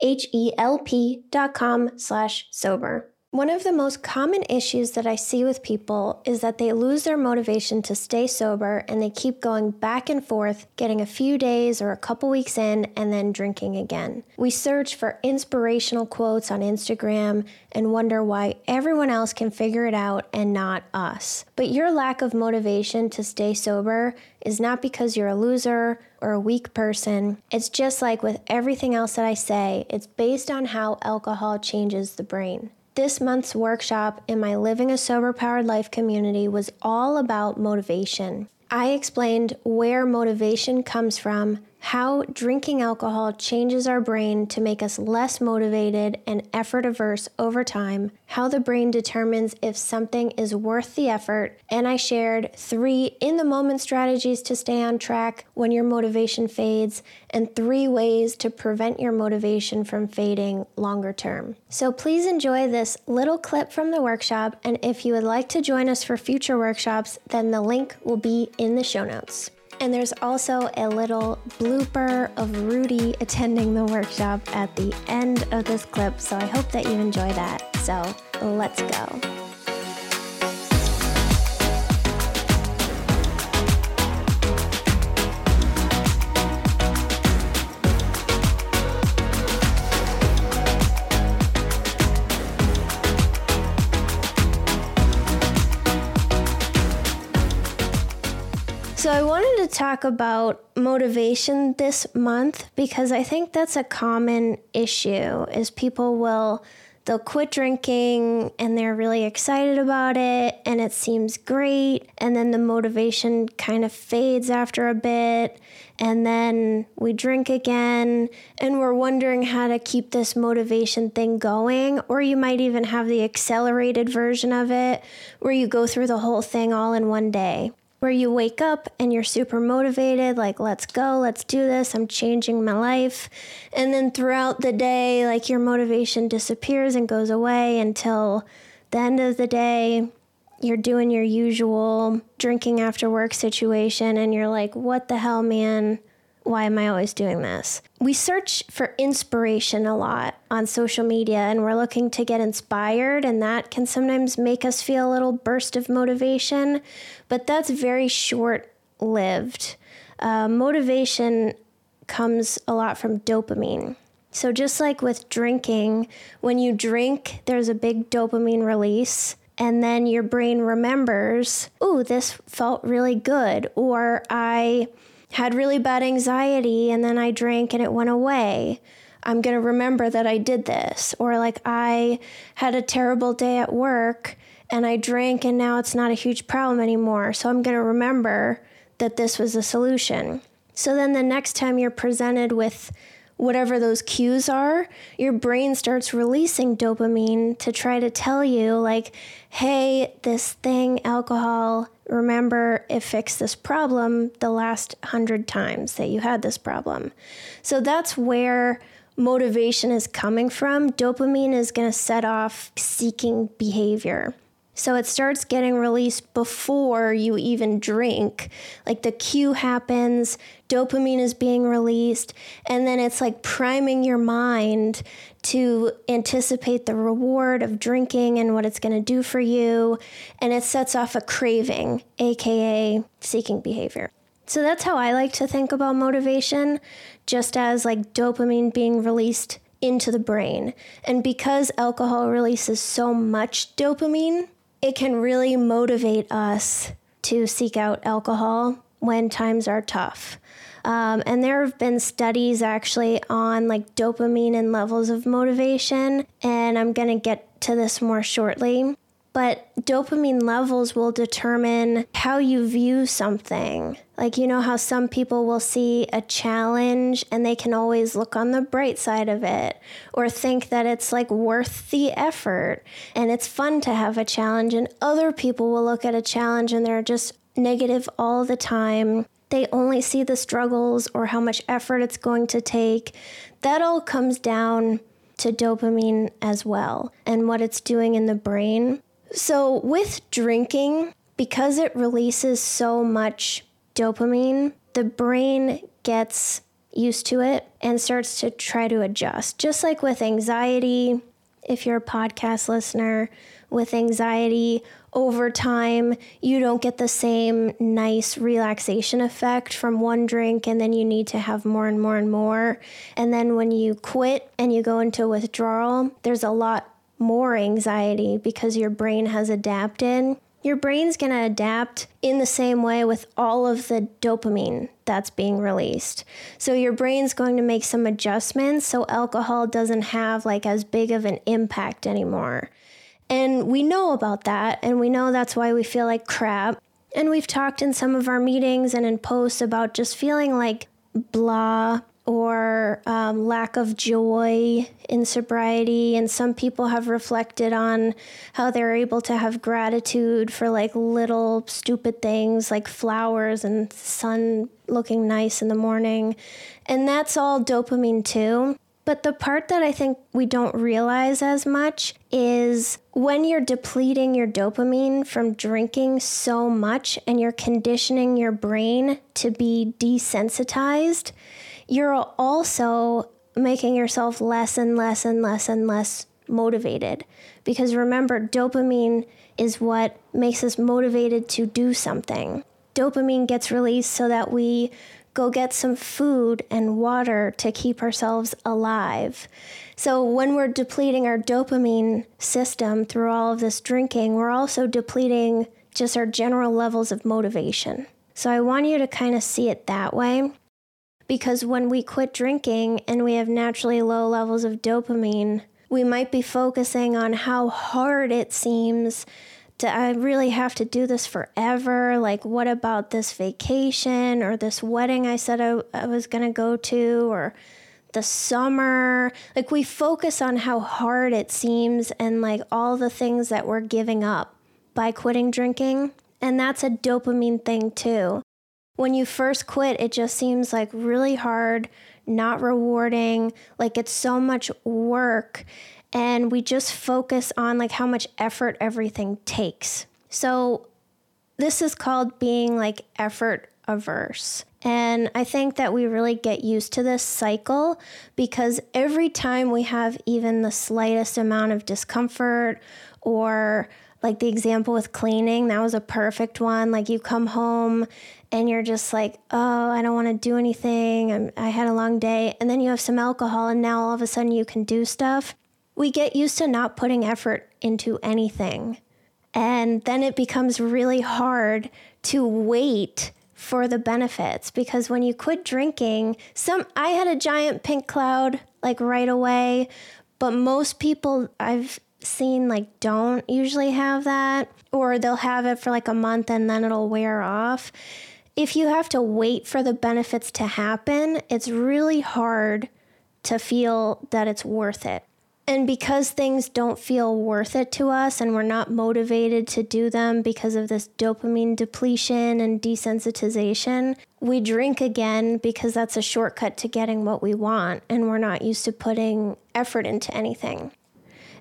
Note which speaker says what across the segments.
Speaker 1: H-E-L-P dot com slash sober. One of the most common issues that I see with people is that they lose their motivation to stay sober and they keep going back and forth, getting a few days or a couple weeks in and then drinking again. We search for inspirational quotes on Instagram and wonder why everyone else can figure it out and not us. But your lack of motivation to stay sober is not because you're a loser or a weak person. It's just like with everything else that I say, it's based on how alcohol changes the brain. This month's workshop in my Living a Sober Powered Life community was all about motivation. I explained where motivation comes from, how drinking alcohol changes our brain to make us less motivated and effort averse over time, how the brain determines if something is worth the effort, and I shared three in the moment strategies to stay on track when your motivation fades, and three ways to prevent your motivation from fading longer term. So please enjoy this little clip from the workshop, and if you would like to join us for future workshops, then the link will be in the show notes. And there's also a little blooper of Rudy attending the workshop at the end of this clip, so I hope that you enjoy that. So let's go. So, I wanted to talk about motivation this month because I think that's a common issue is people will they'll quit drinking and they're really excited about it and it seems great. And then the motivation kind of fades after a bit. And then we drink again and we're wondering how to keep this motivation thing going. Or you might even have the accelerated version of it where you go through the whole thing all in one day where you wake up and you're super motivated, like, let's go, let's do this, I'm changing my life. And then throughout the day, like, your motivation disappears and goes away until the end of the day. You're doing your usual drinking after work situation, and you're like, what the hell, man? Why am I always doing this? We search for inspiration a lot on social media and we're looking to get inspired, and that can sometimes make us feel a little burst of motivation, but that's very short lived. Uh, motivation comes a lot from dopamine. So, just like with drinking, when you drink, there's a big dopamine release and then your brain remembers, oh, this felt really good, or I had really bad anxiety and then I drank and it went away. I'm going to remember that I did this. Or like I had a terrible day at work and I drank and now it's not a huge problem anymore. So I'm going to remember that this was a solution. So then the next time you're presented with whatever those cues are, your brain starts releasing dopamine to try to tell you, like, hey, this thing, alcohol, remember it fixed this problem the last hundred times that you had this problem. So that's where motivation is coming from. Dopamine is going to set off seeking behavior. So it starts getting released before you even drink. Like the cue happens, dopamine is being released, and then it's like priming your mind to anticipate the reward of drinking and what it's going to do for you. And it sets off a craving, aka seeking behavior. So that's how I like to think about motivation, just as like dopamine being released into the brain. And because alcohol releases so much dopamine, it can really motivate us to seek out alcohol when times are tough. Um, and there have been studies actually on like dopamine and levels of motivation, and I'm going to get to this more shortly but dopamine levels will determine how you view something. Like, you know, how some people will see a challenge and they can always look on the bright side of it or think that it's like worth the effort and it's fun to have a challenge. And other people will look at a challenge and they're just negative all the time. They only see the struggles or how much effort it's going to take. That all comes down to dopamine as well and what it's doing in the brain. So, with drinking, because it releases so much dopamine, the brain gets used to it and starts to try to adjust. Just like with anxiety, if you're a podcast listener, with anxiety, over time, you don't get the same nice relaxation effect from one drink, and then you need to have more and more and more. And then when you quit and you go into withdrawal, there's a lot more anxiety because your brain has adapted. Your brain's going to adapt in the same way with all of the dopamine that's being released. So your brain's going to make some adjustments so alcohol doesn't have like as big of an impact anymore. And we know about that and we know that's why we feel like crap. And we've talked in some of our meetings and in posts about just feeling like blah or um, lack of joy in sobriety. And some people have reflected on how they're able to have gratitude for like little stupid things like flowers and sun looking nice in the morning. And that's all dopamine too. But the part that I think we don't realize as much is when you're depleting your dopamine from drinking so much and you're conditioning your brain to be desensitized, you're also making yourself less and less and less and less motivated. Because remember, dopamine is what makes us motivated to do something. Dopamine gets released so that we go get some food and water to keep ourselves alive. So, when we're depleting our dopamine system through all of this drinking, we're also depleting just our general levels of motivation. So, I want you to kind of see it that way because when we quit drinking and we have naturally low levels of dopamine, We might be focusing on how hard it seems. Do I really have to do this forever? Like, what about this vacation or this wedding I said I, I was going to go to or the summer? Like, we focus on how hard it seems and like all the things that we're giving up by quitting drinking. And that's a dopamine thing too. When you first quit, it just seems like really hard, not rewarding, like it's so much work. And we just focus on like how much effort everything takes. So, this is called being like effort averse. And I think that we really get used to this cycle because every time we have even the slightest amount of discomfort or like the example with cleaning, that was a perfect one. Like you come home and you're just like, oh, I don't want to do anything. I'm, I had a long day. And then you have some alcohol, and now all of a sudden you can do stuff. We get used to not putting effort into anything. And then it becomes really hard to wait for the benefits because when you quit drinking, some I had a giant pink cloud like right away, but most people I've seen like don't usually have that or they'll have it for like a month and then it'll wear off. If you have to wait for the benefits to happen, it's really hard to feel that it's worth it. And because things don't feel worth it to us and we're not motivated to do them because of this dopamine depletion and desensitization, we drink again because that's a shortcut to getting what we want and we're not used to putting effort into anything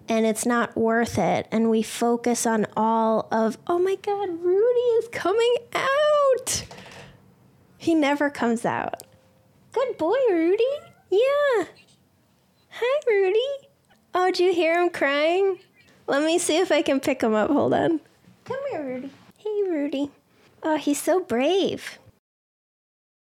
Speaker 1: and it's not worth it. And we focus on all of, oh my God, Rudy is coming out. He never comes out. Good boy, Rudy. Yeah. Hi, Rudy. Oh, did you hear him crying? Let me see if I can pick him up. Hold on. Come here, Rudy. Hey, Rudy. Oh, he's so brave.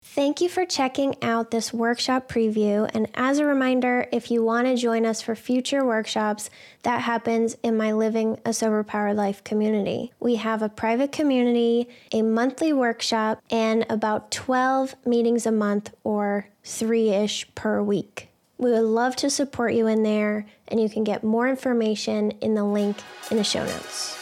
Speaker 1: Thank you for checking out this workshop preview. And as a reminder, if you want to join us for future workshops, that happens in my Living a Sober Power Life community. We have a private community, a monthly workshop, and about 12 meetings a month or three ish per week. We would love to support you in there, and you can get more information in the link in the show notes.